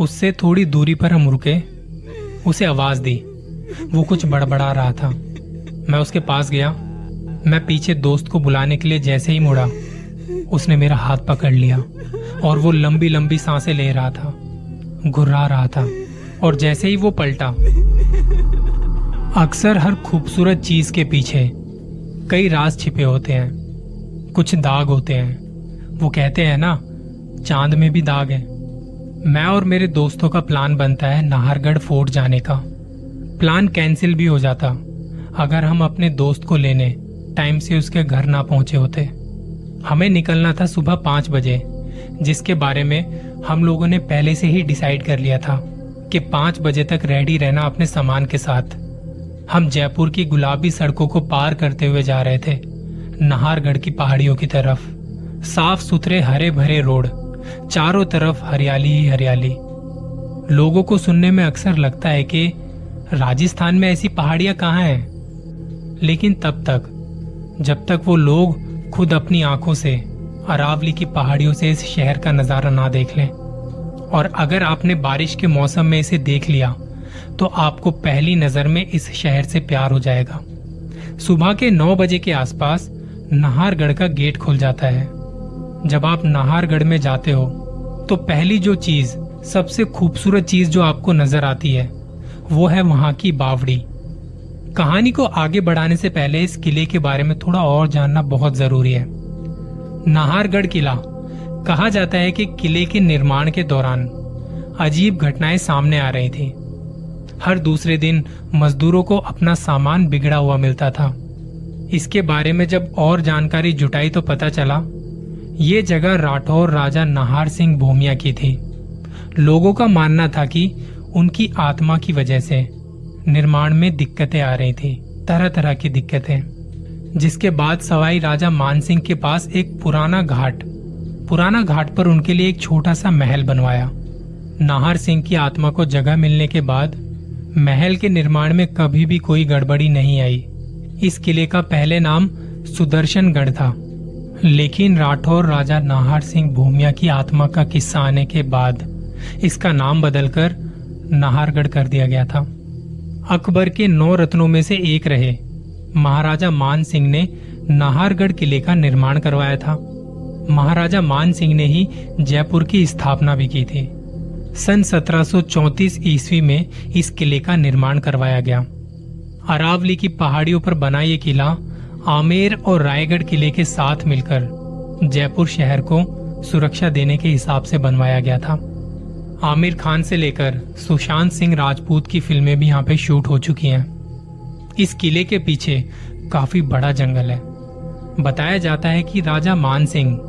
उससे थोड़ी दूरी पर हम रुके। उसे आवाज़ दी। वो कुछ बड़बड़ा रहा था। मैं उसके पास गया। मैं पीछे दोस्त को बुलाने के लिए जैसे ही मुड़ा। उसने मेरा हाथ पकड़ लिया और वो लंबी लंबी साँसें ले रहा था। घुर्रा रहा था और जैसे ही वो पलटा, अक्सर हर खूबसूरत चीज़ के पीछे कई राज छिपे होते हैं। कुछ दाग होते हैं। वो कहते हैं ना, चाँद में भी दाग है। मैं और मेरे दोस्तों का प्लान बनता है नाहरगढ़ फोर्ट जाने का। प्लान कैंसिल भी हो जाता। अगर हम अपने दोस्त को लेने टाइम से उसके घर ना पहुँचे होते। हमें निकलना था सुबह पाँच बजे, जिसके बारे में हम लोगों ने पहले से ही डिसाइड कर लिया था कि पाँच बजे तक रेडी रहना अपने सामान के साथ। हम जयपुर की गुलाबी सड़कों को पार करते हुए जा रहे थे, नाहरगढ़ की पहाड़ियों की तरफ़। साफ़ सुथरे हरे भरे रोड चारों तरफ़ हरियाली ही हरियाली। लोगों को सुनने में अक्सर लगता है कि राजस्थान में ऐसी पहाड़ियाँ कहाँ हैं? लेकिन तब तक, जब तक वो लोग खुद अपनी आँखों से, अरावली की पहाड़ियों से इस शहर का नज़ारा ना देख लें। और अगर आपने बारिश के मौसम में इसे देख लिया तो आपको पहली नज़र में इस शहर से प्यार हो जाएगा। सुबह के नौ बजे के आसपास, नाहरगढ़ का गेट खुल जाता है। जब आप नाहरगढ़ में जाते हो तो पहली जो चीज़, सबसे खूबसूरत चीज़ जो आपको नज़र आती है, वो है वहाँ की बावड़ी। कहानी को आगे बढ़ाने से पहले इस किले के बारे में थोड़ा और जानना बहुत ज़रूरी है। नाहरगढ़ किला, कहा जाता है कि किले के निर्माण के दौरान, अजीब घटनाएँ सामने आ रही थी। हर दूसरे दिन, मजदूरों को अपना सामान बिगड़ा हुआ मिलता था। इसके बारे में जब और जानकारी जुटाई तो पता चला ये जगह राठौर राजा नाहर सिंह भूमिया की थी। लोगों का मानना था कि उनकी आत्मा की वजह से निर्माण में दिक्कतें आ रही थी तरह तरह की दिक्कतें। जिसके बाद सवाई राजा मानसिंह के पास एक पुराना घाट पुराना घाट पर उनके लिए एक छोटा सा महल बनवाया। नाहर सिंह की आत्मा को जगह मिलने के बाद महल के निर्माण में कभी भी कोई गड़बड़ी नहीं आई। इस किले का पहले नाम सुदर्शनगढ़ था। लेकिन राठौर राजा नाहर सिंह भूमिया की आत्मा का किस्सा आने के बाद इसका नाम बदलकर नाहरगढ़ कर दिया गया था। अकबर के नौ रत्नों में से एक रहे। महाराजा मान सिंह ने नाहरगढ़ किले का निर्माण करवाया था। महाराजा मान सिंह ने ही जयपुर की स्थापना भी की थी। सन 1734 ईस्वी में इस किले का निर्माण करवाया गया। अरावली की पहाड़ियों पर बना ये किला आमेर और रायगढ़ किले के साथ मिलकर जयपुर शहर को सुरक्षा देने के हिसाब से बनवाया गया था। आमिर खान से लेकर सुशांत सिंह राजपूत की फ़िल्में भी यहाँ पे शूट हो चुकी हैं। इस किले के पीछे काफ़ी बड़ा जंगल है। बताया जाता है कि राजा मान सिंह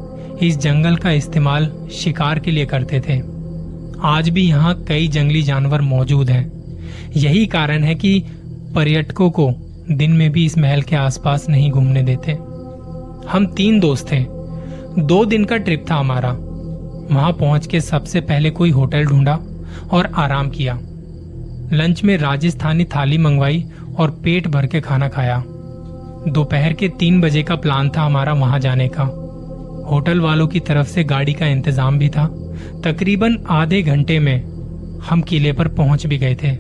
इस जंगल का इस्तेमाल शिकार के लिए करते थे। आज भी यहाँ कई जंगली जानवर मौजूद हैं। यही कारण है कि पर्यटकों को दिन में भी इस महल के आसपास नहीं घूमने देते। हम तीन दोस्त थे दो दिन का ट्रिप था हमारा। वहाँ पहुँच के सबसे पहले कोई होटल ढूंढा और आराम किया। लंच में राजस्थानी थाली मंगवाई और पेट भर के खाना खाया। दोपहर के तीन बजे का प्लान था हमारा वहाँ जाने का। होटल वालों की तरफ़ से गाड़ी का इंतज़ाम भी था। तकरीबन आधे घंटे में हम किले पर पहुँच भी गए थे।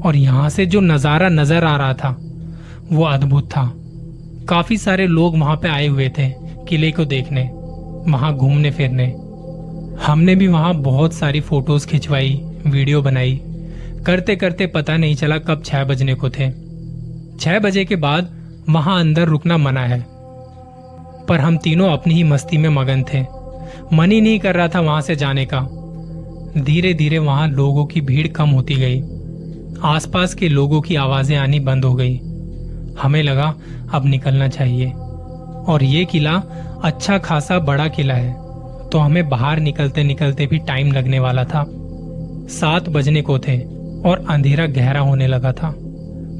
और यहाँ से जो नज़ारा नज़र आ रहा था वो अद्भुत था। काफ़ी सारे लोग वहाँ पे आए हुए थे किले को देखने, वहाँ घूमने फिरने। हमने भी वहाँ बहुत सारी फ़ोटोज़ खिंचवाई, वीडियो बनाई। करते करते पता नहीं चला कब छह बजने को थे। छह बजे के बाद वहाँ अंदर रुकना मना है। पर हम तीनों अपनी ही मस्ती में मगन थे। मन ही नहीं कर रहा था वहाँ से जाने का। धीरे धीरे वहाँ लोगों की भीड़ कम होती गई। आसपास के लोगों की आवाज़ें आनी बंद हो गई। हमें लगा, अब निकलना चाहिए। और ये किला अच्छा खासा बड़ा किला है। तो हमें बाहर निकलते निकलते भी टाइम लगने वाला था। सात बजने को थे और अंधेरा गहरा होने लगा था।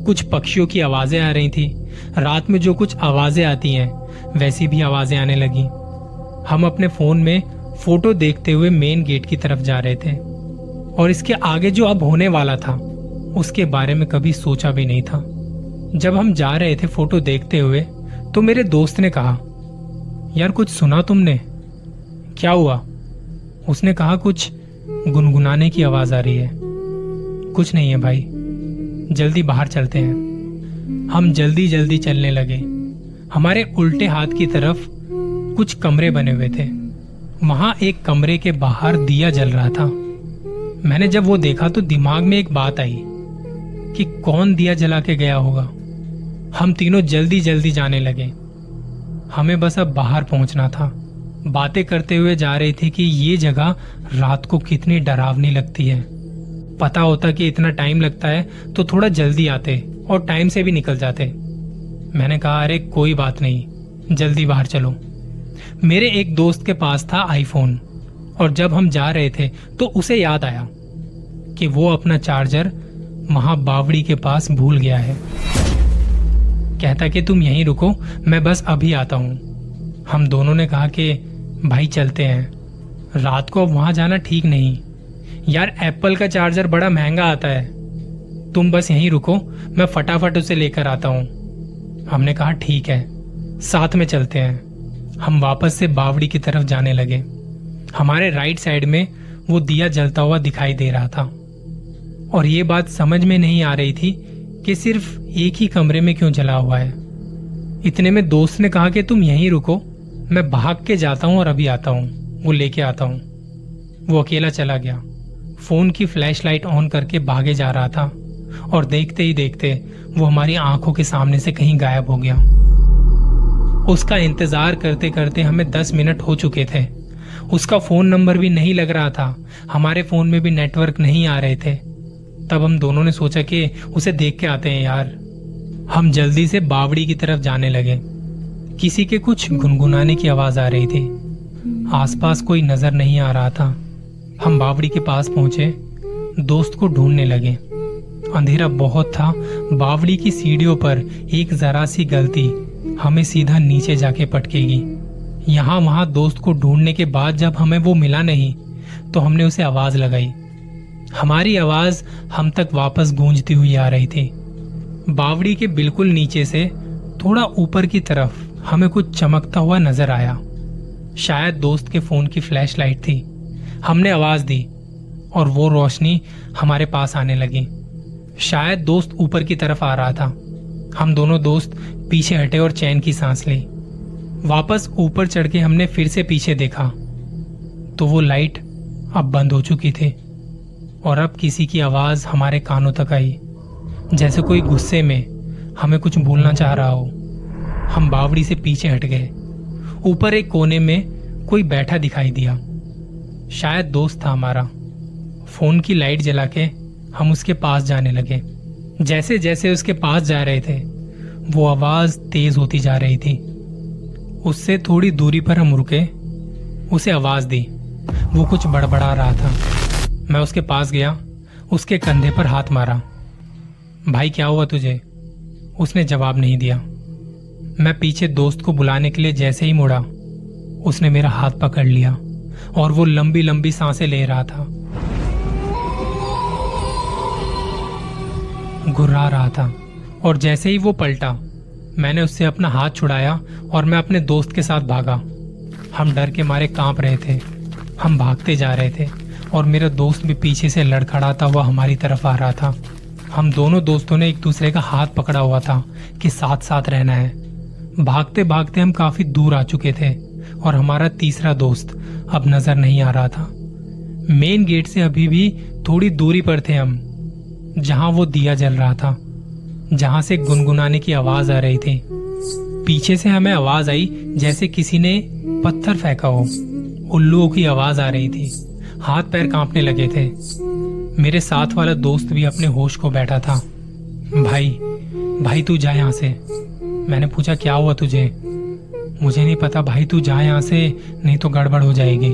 कुछ पक्षियों की आवाज़ें आ रही थी। रात में जो कुछ आवाज़ें आती हैं, वैसी भी आवाज़ें आने लगी। हम अपने फ़ोन में फ़ोटो देखते हुए मेन गेट की तरफ़ जा रहे थे। और इसके आगे जो अब होने वाला था, उसके बारे में कभी सोचा भी नहीं था। जब हम जा रहे थे फ़ोटो देखते हुए तो मेरे दोस्त ने कहा, यार, कुछ सुना तुमने? क्या हुआ? उसने कहा, कुछ गुनगुनाने की आवाज़ आ रही है। कुछ नहीं है भाई, जल्दी बाहर चलते हैं। हम जल्दी जल्दी चलने लगे। हमारे उल्टे हाथ की तरफ़ कुछ कमरे बने हुए थे। वहाँ एक कमरे के बाहर दिया जल रहा था। मैंने जब वो देखा तो दिमाग में एक बात आई कि कौन दिया जला के गया होगा? हम तीनों जल्दी जल्दी जाने लगे। हमें बस अब बाहर पहुँचना था। बातें करते हुए जा रही थी कि ये जगह रात को कितनी डरावनी लगती है। पता होता कि इतना टाइम लगता है तो थोड़ा जल्दी आते और टाइम से भी निकल जाते। मैंने कहा, अरे, कोई बात नहीं, जल्दी बाहर चलो। मेरे एक दोस्त के पास था आईफोन और जब हम जा रहे थे तो उसे याद आया कि वो अपना चार्जर महाबावड़ी के पास भूल गया है। कहता कि तुम यहीं रुको, मैं बस अभी आता हूँ। हम दोनों ने कहा कि, भाई चलते हैं। रात को अब वहाँ जाना ठीक नहीं। यार, एप्पल का चार्जर बड़ा महँगा आता है। तुम बस यहीं रुको, मैं फटाफट उसे लेकर आता हूँ। हमने कहा, ठीक है, साथ में चलते हैं। हम वापस से बावड़ी की तरफ़ जाने लगे। हमारे राइट साइड में वो दिया जलता हुआ दिखाई दे रहा था। और ये बात समझ में नहीं आ रही थी कि सिर्फ़ एक ही कमरे में क्यों जला हुआ है? इतने में दोस्त ने कहा कि तुम यहीं रुको। मैं भाग के जाता हूँ और अभी आता हूँ। वो लेके आता हूँ। वो अकेला चला गया। फ़ोन की फ्लैश लाइट ऑन करके भागे जा रहा था। और देखते ही देखते वो हमारी आँखों के सामने से कहीं गायब हो गया। उसका इंतज़ार करते करते हमें दस मिनट हो चुके थे। उसका फ़ोन नंबर भी नहीं लग रहा था। हमारे फ़ोन में भी नेटवर्क नहीं आ रहे थे। तब हम दोनों ने सोचा कि उसे देख के आते हैं यार। हम जल्दी से बावड़ी की तरफ़ जाने लगे। किसी के कुछ गुनगुनाने की आवाज़ आ रही थी। आसपास कोई नज़र नहीं आ रहा था। हम बावड़ी के पास पहुँचे। दोस्त को ढूँढने लगे। अंधेरा बहुत था। बावड़ी की सीढ़ियों पर एक जरा सी गलती हमें सीधा नीचे जाके पटकेगी। यहाँ वहाँ दोस्त को ढूँढने के बाद जब हमें वो मिला नहीं तो हमने उसे आवाज़ लगाई। हमारी आवाज़ हम तक वापस गूंजती हुई आ रही थी। बावड़ी के बिल्कुल नीचे से थोड़ा ऊपर की तरफ़ हमें कुछ चमकता हुआ नज़र आया। शायद दोस्त के फ़ोन की फ्लैश लाइट थी। हमने आवाज़ दी और वो रोशनी हमारे पास आने लगी। शायद दोस्त ऊपर की तरफ़ आ रहा था। हम दोनों दोस्त पीछे हटे और चैन की सांस ली। वापस ऊपर चढ़ के हमने फिर से पीछे देखा। तो वो लाइट अब बंद हो चुकी थी। और अब किसी की आवाज़ हमारे कानों तक आई। जैसे कोई गुस्से में हमें कुछ बोलना चाह रहा हो। हम बावड़ी से पीछे हट गए। ऊपर एक कोने में कोई बैठा दिखाई दिया। शायद दोस्त था हमारा। फ़ोन की लाइट जला के हम उसके पास जाने लगे। जैसे जैसे उसके पास जा रहे थे, वो आवाज़ तेज होती जा रही थी। उससे थोड़ी दूरी पर हम रुके। उसे आवाज़ दी। वो कुछ बड़बड़ा रहा था। मैं उसके पास गया, उसके कंधे पर हाथ मारा। भाई, क्या हुआ तुझे? उसने जवाब नहीं दिया। मैं पीछे दोस्त को बुलाने के लिए जैसे ही मुड़ा, उसने मेरा हाथ पकड़ लिया और वो लंबी लंबी साँसें ले रहा था। गुर्रा रहा था और जैसे ही वो पलटा, मैंने उससे अपना हाथ छुड़ाया और मैं अपने दोस्त के साथ भागा। हम डर के मारे काँप रहे थे, हम भागते जा रहे थे। और मेरा दोस्त भी पीछे से लड़खड़ाता हुआ हमारी तरफ़ आ रहा था। हम दोनों दोस्तों ने एक दूसरे का हाथ पकड़ा हुआ था कि साथ साथ रहना है। भागते भागते हम काफ़ी दूर आ चुके थे और हमारा तीसरा दोस्त अब नज़र नहीं आ रहा था। मेन गेट से अभी भी थोड़ी दूरी पर थे हम, जहाँ वो दिया जल रहा था, जहाँ से गुनगुनाने की आवाज़ आ रही थी। पीछे से हमें आवाज़ आई जैसे किसी ने पत्थर फेंका हो। उल्लुओं की आवाज़ आ रही थी। हाथ पैर कांपने लगे थे। मेरे साथ वाला दोस्त भी अपने होश को बैठा था। भाई भाई तू जा यहाँ से। मैंने पूछा, क्या हुआ तुझे? मुझे नहीं पता भाई, तू जा यहाँ से, नहीं तो गड़बड़ हो जाएगी।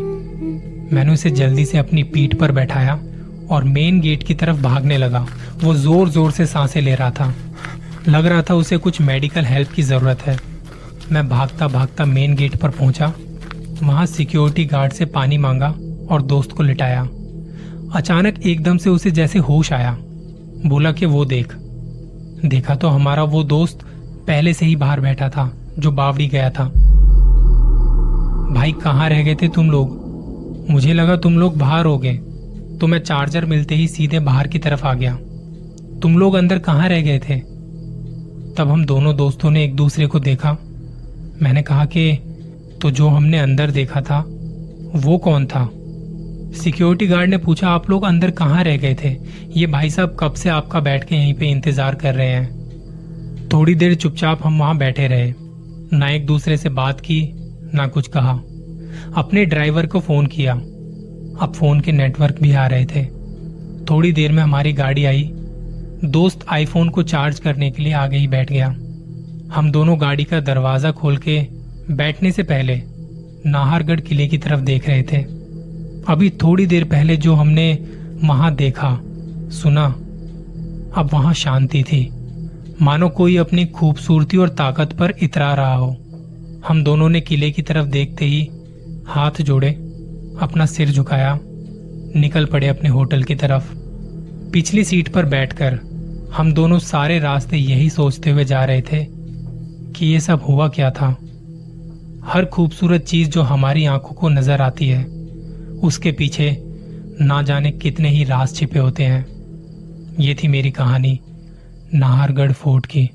मैंने उसे जल्दी से अपनी पीठ पर बैठाया और मेन गेट की तरफ़ भागने लगा। वो ज़ोर ज़ोर से साँसें ले रहा था। लग रहा था उसे कुछ मेडिकल हेल्प की ज़रूरत है। मैं भागता भागता मेन गेट पर पहुँचा। वहाँ सिक्योरिटी गार्ड से पानी मांगा। और दोस्त को लिटाया। अचानक एकदम से उसे जैसे होश आया। बोला कि वो देख। देखा तो हमारा वो दोस्त पहले से ही बाहर बैठा था, जो बावड़ी गया था। भाई, कहाँ रह गए थे तुम लोग? मुझे लगा तुम लोग बाहर हो गए तो मैं चार्जर मिलते ही सीधे बाहर की तरफ़ आ गया। तुम लोग अंदर कहाँ रह गए थे? तब हम दोनों दोस्तों ने एक दूसरे को देखा। मैंने कहा कि तो जो हमने अंदर देखा था, वो कौन था? सिक्योरिटी गार्ड ने पूछा, आप लोग अंदर कहाँ रह गए थे? ये भाई साहब कब से आपका बैठ के यहीं पे इंतज़ार कर रहे हैं? थोड़ी देर चुपचाप हम वहाँ बैठे रहे। ना एक दूसरे से बात की, ना कुछ कहा। अपने ड्राइवर को फ़ोन किया। अब फ़ोन के नेटवर्क भी आ रहे थे। थोड़ी देर में हमारी गाड़ी आई। दोस्त आईफोन को चार्ज करने के लिए आगे ही बैठ गया। हम दोनों गाड़ी का दरवाज़ा खोल के बैठने से पहले नाहरगढ़ किले की तरफ़ देख रहे थे। अभी थोड़ी देर पहले जो हमने वहाँ देखा, सुना, अब वहाँ शांति थी। मानो कोई अपनी खूबसूरती और ताकत पर इतरा रहा हो। हम दोनों ने किले की तरफ़ देखते ही हाथ जोड़े, अपना सिर झुकाया, निकल पड़े अपने होटल की तरफ़। पिछली सीट पर बैठकर हम दोनों सारे रास्ते यही सोचते हुए जा रहे थे कि ये सब हुआ क्या था। हर खूबसूरत चीज़ जो हमारी आँखों को नज़र आती है उसके पीछे ना जाने कितने ही राज छिपे होते हैं। ये थी मेरी कहानी, नाहरगढ़ फोर्ट की।